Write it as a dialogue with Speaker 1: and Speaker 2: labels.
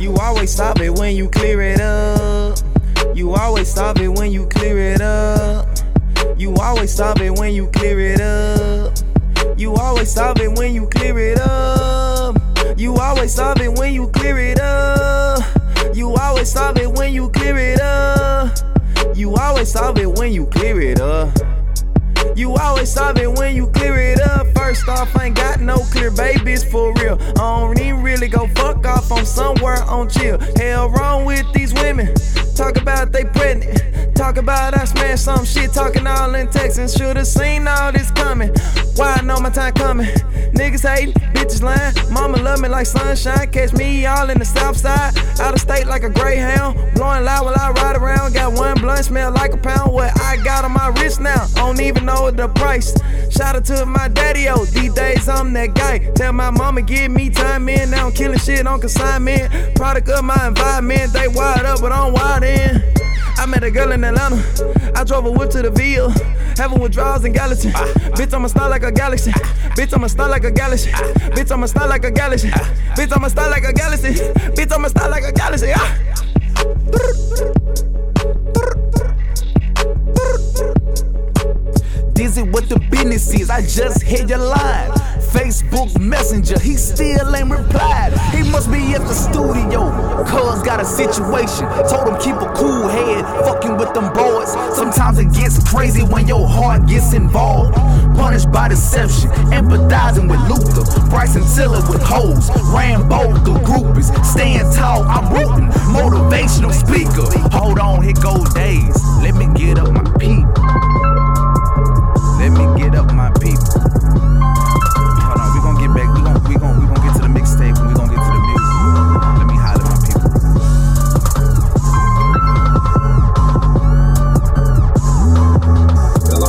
Speaker 1: You always stop it when you clear it up. You always stop it when you clear it up. You always stop it when you clear it up. You always stop it when you clear it up. You always stop it when you clear it up. You always solve it when you clear it up. You always solve it when you clear it up. First off, ain't got no clear babies for real. I don't even really go fuck off on somewhere on chill. Hell wrong with these women. Talk about they pregnant. Talk about I smashed some shit. Talking all in Texas. Should've seen all this coming. Why I know my time coming. Niggas hating, bitches lying. Mama love me like sunshine. Catch me all in the south side. Out of state like a greyhound. Blowing loud while I ride around. Got one blunt, smell like a pound. What I got on my wrist now. Don't even know the price. Shout out to my daddy, oh, these days I'm that guy. Tell my mama, give me time in. Now I'm killing shit on consignment. Product of my environment. They wired up, but I'm wired in. I met a girl in Atlanta. I drove a whip to the Ville. Having withdrawals in Galaxy. Bitch, I'm a star like a galaxy. Bitch, I'm a star like a galaxy. Bitch, I'm a star like a galaxy. Bitch, I'm a star like a galaxy. Bitch, I'm a star like a galaxy. Ah.
Speaker 2: Dizzy what the business is, I just hit your line. Facebook Messenger, he still ain't replied. He must be at the studio, cuz got a situation. Told him keep a cool head, fucking with them boys. Sometimes it gets crazy when your heart gets involved. Punished by deception, empathizing with Luther. Bryson Tiller with hoes, Rambo through groupies. Staying tall, I'm rooting. my people. Hold on, we gonna get back. We gonna we gonna we gonna get to the mixtape and we gonna get to the music. Let me holler at my people. Hello.